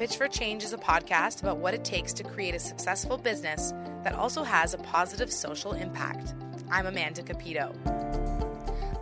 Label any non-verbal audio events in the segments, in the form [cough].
Pitch for Change is a podcast about what it takes to create a successful business that also has a positive social impact. I'm Amanda Capito.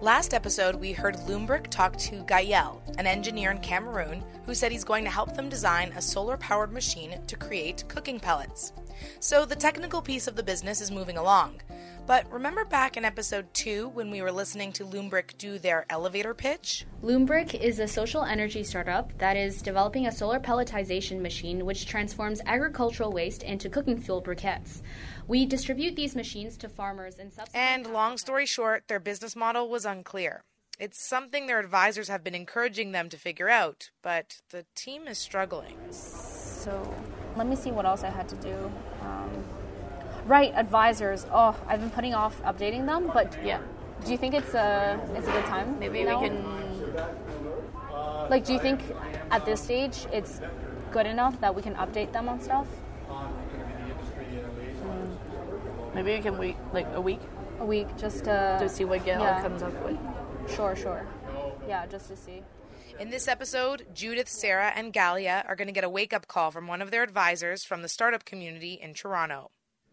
Last episode, we heard Loombrick talk to Gael, an engineer in Cameroon, who said he's going to help them design a solar powered machine to create cooking pellets. So the technical piece of the business is moving along. But remember back in episode 2 when we were listening to Loombrick do their elevator pitch? Loombrick is a social energy startup that is developing a solar pelletization machine which transforms agricultural waste into cooking fuel briquettes. We distribute these machines to farmers in sub And long story short, their business model was unclear. It's something their advisors have been encouraging them to figure out, but the team is struggling. So let me see what else I had to do. Um, right, advisors. Oh, I've been putting off updating them, but Yeah. do you think it's a it's a good time? Maybe now? we can. Like, do you think at this stage it's good enough that we can update them on stuff? Hmm. Maybe we can wait like a week A week, just to to see what Gail Yeah. comes up with. Sure, sure. Yeah, just to see. In this episode, Judith, Sarah, and Galia are going to get a wake up call from one of their advisors from the startup community in Toronto.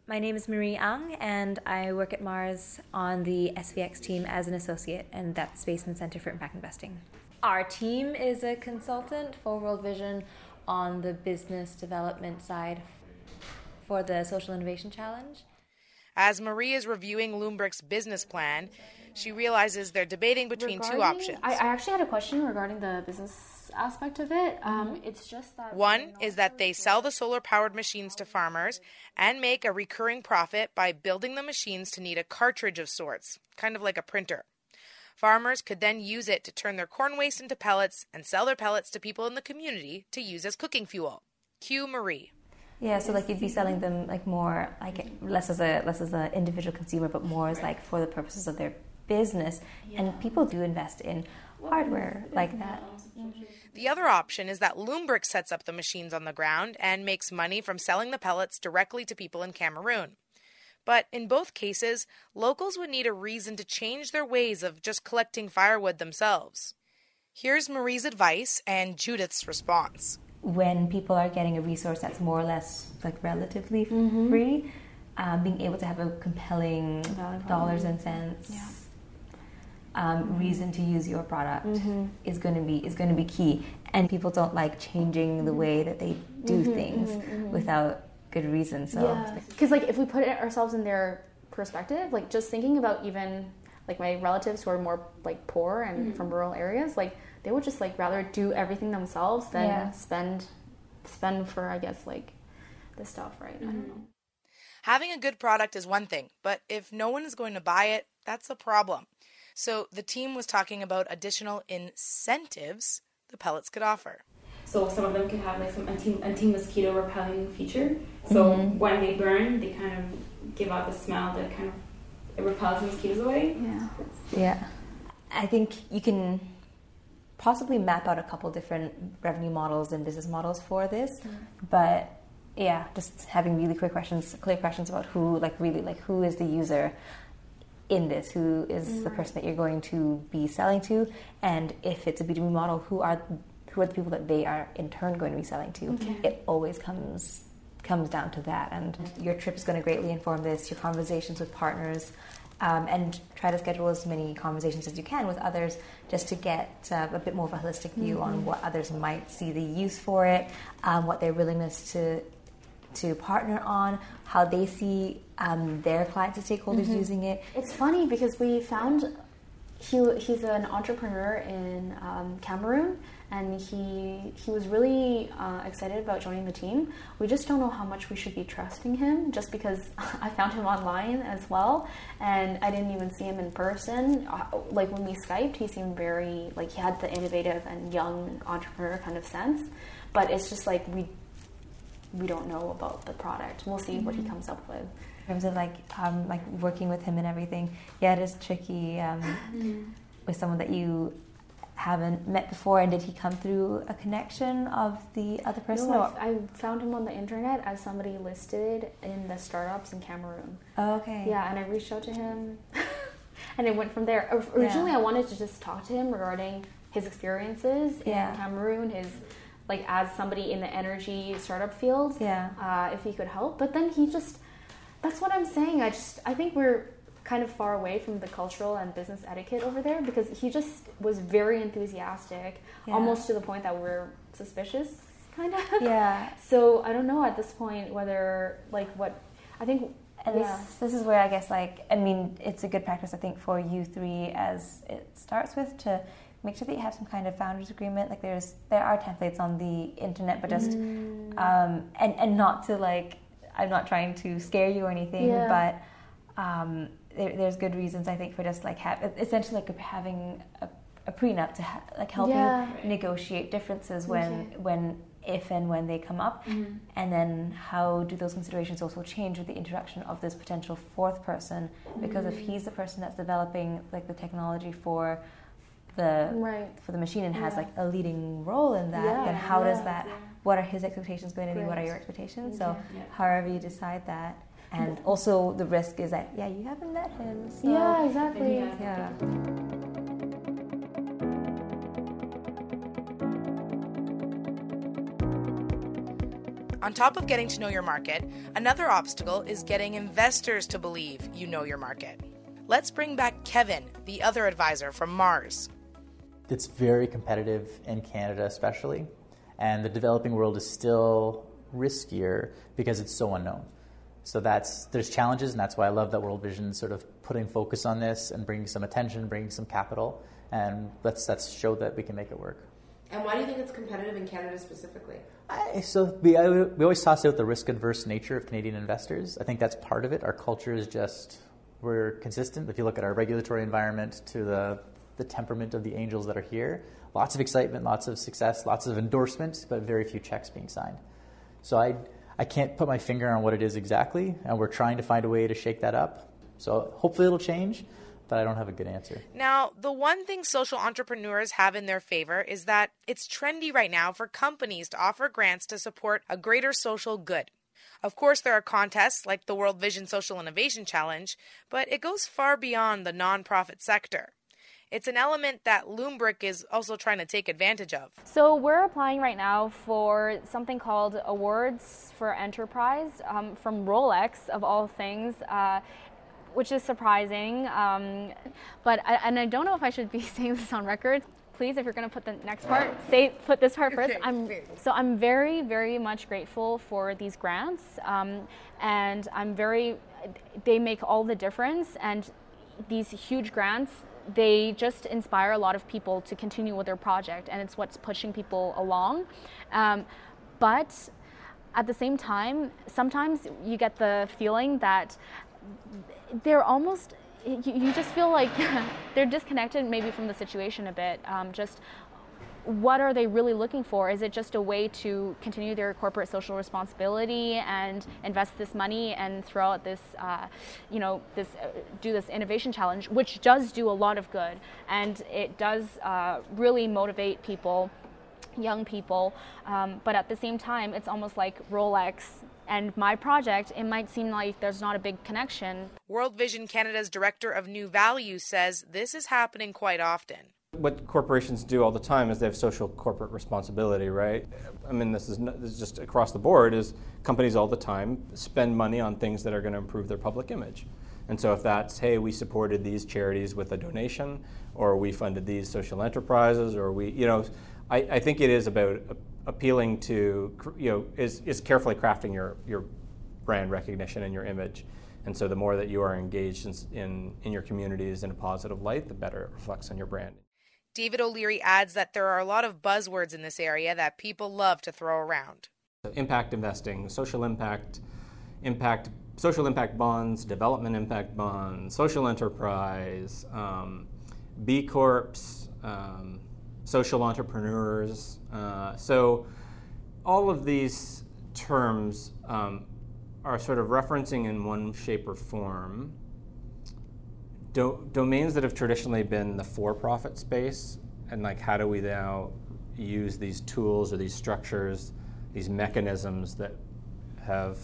My name is Marie Ang, and I work at Mars on the SVX team as an associate, and that's in the Center for Impact Investing. Our team is a consultant for World Vision on the business development side for the Social Innovation Challenge. As Marie is reviewing Loombrick's business plan, she realizes they're debating between two options. I, I actually had a question regarding the business aspect of it. Um, Mm-hmm. It's just that One is that they sell the solar powered machines to farmers and make a recurring profit by building the machines to need a cartridge of sorts, kind of like a printer. Farmers could then use it to turn their corn waste into pellets and sell their pellets to people in the community to use as cooking fuel. Cue Marie. Yeah, so like you'd be selling them like more like less as a less as an individual consumer, but more as like for the purposes of their business. And people do invest in hardware like that. The other option is that Loombrick sets up the machines on the ground and makes money from selling the pellets directly to people in Cameroon. But in both cases, locals would need a reason to change their ways of just collecting firewood themselves. Here's Marie's advice and Judith's response. when people are getting a resource that's more or less like relatively free, um, being able to have a compelling dollars and cents um, reason to use your product is going to be is going to be key. And people don't like changing the way that they do things without good reason. So Yeah, because like if we put it ourselves in their perspective, like just thinking about even like my relatives who are more like poor and Mm-hmm. from rural areas, like they would just like rather do everything themselves than Yeah. spend spend for I guess like the stuff, right? I Mm-hmm. don't know. Having a good product is one thing, but if no one is going to buy it, that's a problem. So the team was talking about additional incentives the pellets could offer. So some of them could have like some anti anti mosquito repelling feature. So mm-hmm. when they burn, they kind of give out the smell that kind of it repels the mosquitoes away. Yeah. Yeah. I think you can possibly map out a couple different revenue models and business models for this, mm-hmm. but yeah, just having really quick questions, clear questions about who, like, really, like, who is the user in this? Who is the person that you're going to be selling to? And if it's a B2B model, who are who are the people that they are in turn going to be selling to? It always comes comes down to that. And your trip is going to greatly inform this. Your conversations with partners, um, and try to schedule as many conversations as you can with others, just to get uh, a bit more of a holistic view on what others might see the use for it, um, what their willingness to to partner on, how they see um, their clients and stakeholders using it. It's funny because we found he he's an entrepreneur in um, Cameroon, and he he was really uh, excited about joining the team. We just don't know how much we should be trusting him, just because [laughs] I found him online as well, and I didn't even see him in person. Uh, Like when we skyped, he seemed very like he had the innovative and young entrepreneur kind of sense, but it's just like we we don't know about the product. We'll see what he comes up with. in terms of like um, like working with him and everything. Yeah, it is tricky um, with someone that you haven't met before. And did he come through a connection of the other person? No, or- I, I found him on the internet as somebody listed in the startups in Cameroon. oh, okay. Yeah, and I reached out to him, [laughs] and it went from there. Originally, Yeah. I wanted to just talk to him regarding his experiences Yeah. in Cameroon, his like as somebody in the energy startup field, Yeah. uh, if he could help. But then he just, that's what I'm saying. I just, I think we're kind of far away from the cultural and business etiquette over there because he just was very enthusiastic, Yeah. almost to the point that we're suspicious, kind of. [laughs] Yeah. So I don't know at this point whether like what I think. And yeah. this, this is where I guess, like, I mean, it's a good practice, I think, for you three as it starts with to make sure that you have some kind of founders agreement. Like, there's there are templates on the internet, but just Mm. um, and and not to like, I'm not trying to scare you or anything, Yeah. but um, there, there's good reasons I think for just like have essentially like having a, a prenup to ha- like help Yeah. you negotiate differences when Okay. when if and when they come up Mm-hmm. and then how do those considerations also change with the introduction of this potential fourth person because if he's the person that's developing like the technology for the Right. for the machine and has Yeah. like a leading role in that Yeah, then how does that what are his expectations going to be what are your expectations so Yeah. however you decide that and also the risk is that yeah you haven't met him so yeah, exactly. Maybe, yeah On top of getting to know your market, another obstacle is getting investors to believe you know your market. Let's bring back Kevin, the other advisor from Mars. It's very competitive in Canada, especially, and the developing world is still riskier because it's so unknown. So that's there's challenges, and that's why I love that World Vision sort of putting focus on this and bringing some attention, bringing some capital, and let's let's show that we can make it work. And why do you think it's competitive in Canada specifically? I, so we, I, we always toss out the risk adverse nature of Canadian investors. I think that's part of it. Our culture is just we're consistent. If you look at our regulatory environment to the the temperament of the angels that are here, lots of excitement, lots of success, lots of endorsements, but very few checks being signed. So I I can't put my finger on what it is exactly, and we're trying to find a way to shake that up. So hopefully it'll change, but I don't have a good answer. Now, the one thing social entrepreneurs have in their favor is that it's trendy right now for companies to offer grants to support a greater social good. Of course, there are contests like the World Vision Social Innovation Challenge, but it goes far beyond the nonprofit sector. It's an element that Loombrick is also trying to take advantage of. So we're applying right now for something called Awards for Enterprise um, from Rolex, of all things. Uh, which is surprising, um, but I, and I don't know if I should be [laughs] saying this on record. Please, if you're going to put the next part, say put this part first. I'm so I'm very very much grateful for these grants, um, and I'm very they make all the difference. And these huge grants they just inspire a lot of people to continue with their project, and it's what's pushing people along. Um, but at the same time, sometimes you get the feeling that they're almost you, you just feel like [laughs] they're disconnected maybe from the situation a bit. Um, just what are they really looking for? Is it just a way to continue their corporate social responsibility and invest this money and throw out this, uh, you know, this uh, do this innovation challenge, which does do a lot of good and it does uh, really motivate people, young people. Um, but at the same time, it's almost like Rolex and my project. It might seem like there's not a big connection. World Vision Canada's director of New Value says this is happening quite often. What corporations do all the time is they have social corporate responsibility, right? I mean, this is, not, this is just across the board. Is companies all the time spend money on things that are going to improve their public image, and so if that's hey, we supported these charities with a donation, or we funded these social enterprises, or we, you know, I, I think it is about appealing to, you know, is, is carefully crafting your your brand recognition and your image. And so the more that you are engaged in, in, in your communities in a positive light, the better it reflects on your brand. David O'Leary adds that there are a lot of buzzwords in this area that people love to throw around. Impact investing, social impact, impact, social impact bonds, development impact bonds, social enterprise, um, B corps, um, social entrepreneurs. Uh, so all of these terms um, are sort of referencing in one shape or form do- domains that have traditionally been the for-profit space, and like how do we now use these tools or these structures, these mechanisms that have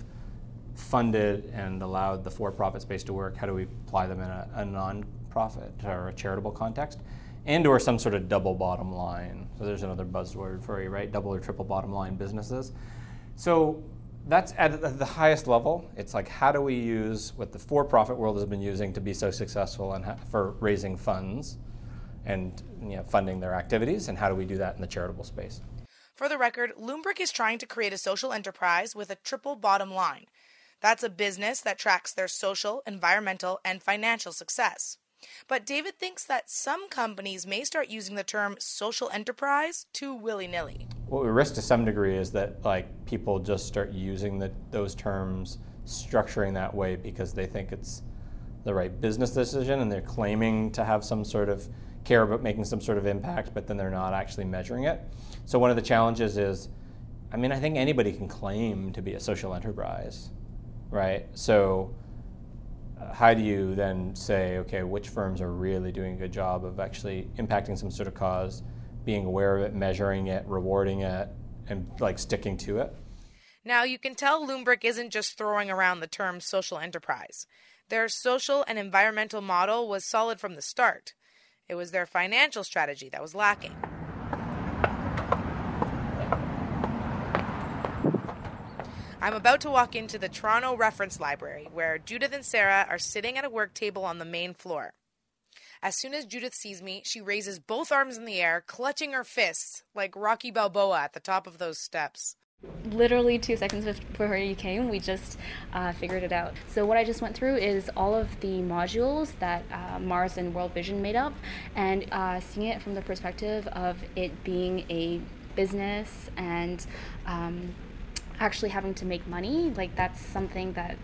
funded and allowed the for-profit space to work? How do we apply them in a, a non-profit or a charitable context? and or some sort of double bottom line. So there's another buzzword for you, right? Double or triple bottom line businesses. So that's at the highest level. It's like how do we use what the for-profit world has been using to be so successful and for raising funds and you know, funding their activities, and how do we do that in the charitable space? For the record, Loombrick is trying to create a social enterprise with a triple bottom line. That's a business that tracks their social, environmental, and financial success. But David thinks that some companies may start using the term social enterprise too willy nilly. What we risk to some degree is that like people just start using the, those terms, structuring that way because they think it's the right business decision and they're claiming to have some sort of care about making some sort of impact, but then they're not actually measuring it. So one of the challenges is, I mean, I think anybody can claim to be a social enterprise, right? So how do you then say, okay, which firms are really doing a good job of actually impacting some sort of cause, being aware of it, measuring it, rewarding it, and like sticking to it? Now, you can tell Loombrick isn't just throwing around the term social enterprise. Their social and environmental model was solid from the start. It was their financial strategy that was lacking. I'm about to walk into the Toronto Reference Library, where Judith and Sarah are sitting at a work table on the main floor. As soon as Judith sees me, she raises both arms in the air, clutching her fists like Rocky Balboa at the top of those steps. Literally two seconds before you came, we just uh, figured it out. So, what I just went through is all of the modules that uh, Mars and World Vision made up, and uh, seeing it from the perspective of it being a business and um, actually having to make money, like that's something that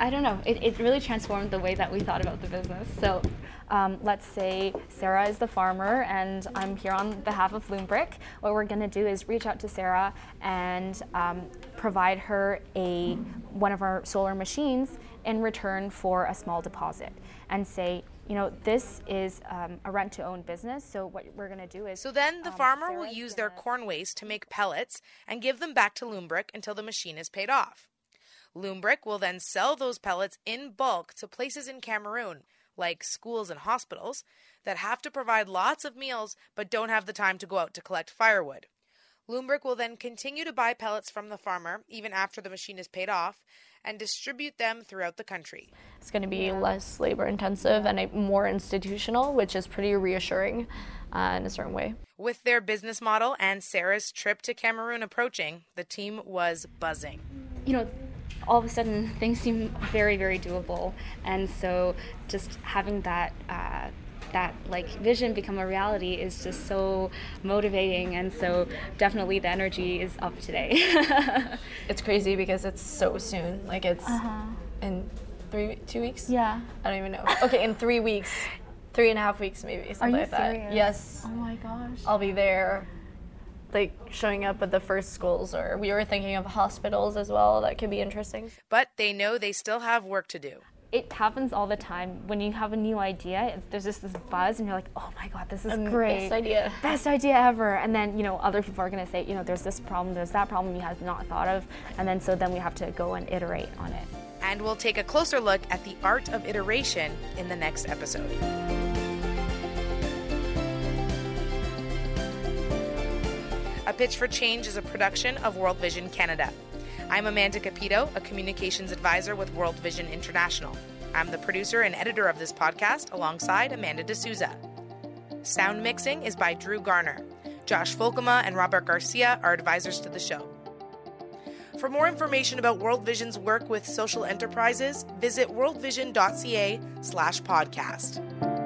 I don't know. It, it really transformed the way that we thought about the business. So um, let's say Sarah is the farmer and I'm here on behalf of Loombrick. What we're going to do is reach out to Sarah and um, provide her a one of our solar machines in return for a small deposit and say, you know, this is um, a rent to own business. So what we're going to do is. So then the um, farmer Sarah's will use gonna- their corn waste to make pellets and give them back to Loombrick until the machine is paid off. Loombrick will then sell those pellets in bulk to places in Cameroon, like schools and hospitals, that have to provide lots of meals but don't have the time to go out to collect firewood. Loombrick will then continue to buy pellets from the farmer even after the machine is paid off and distribute them throughout the country. It's going to be less labor intensive and more institutional, which is pretty reassuring uh, in a certain way. With their business model and Sarah's trip to Cameroon approaching, the team was buzzing. you know, all of a sudden things seem very, very doable, and so just having that. Uh, that like vision become a reality is just so motivating and so definitely the energy is up today [laughs] It's crazy because it's so soon. Like it's uh-huh. in three, two weeks. yeah I don't even know. Okay, in three weeks, three and a half weeks maybe, something you like that. serious? Yes, oh my gosh I'll be there. Like showing up at the first schools, or we were thinking of hospitals as well. That could be interesting. But they know they still have work to do. It happens all the time when you have a new idea. It's, there's just this buzz, and you're like, "Oh my god, this is um, great! Best idea. best idea ever!" And then you know other people are gonna say, "You know, there's this problem, there's that problem you have not thought of," and then so then we have to go and iterate on it. And we'll take a closer look at the art of iteration in the next episode. A Pitch for Change is a production of World Vision Canada. I'm Amanda Capito, a communications advisor with World Vision International. I'm the producer and editor of this podcast alongside Amanda D'Souza. Sound mixing is by Drew Garner. Josh Folkema and Robert Garcia are advisors to the show. For more information about World Vision's work with social enterprises, visit worldvision.ca slash podcast.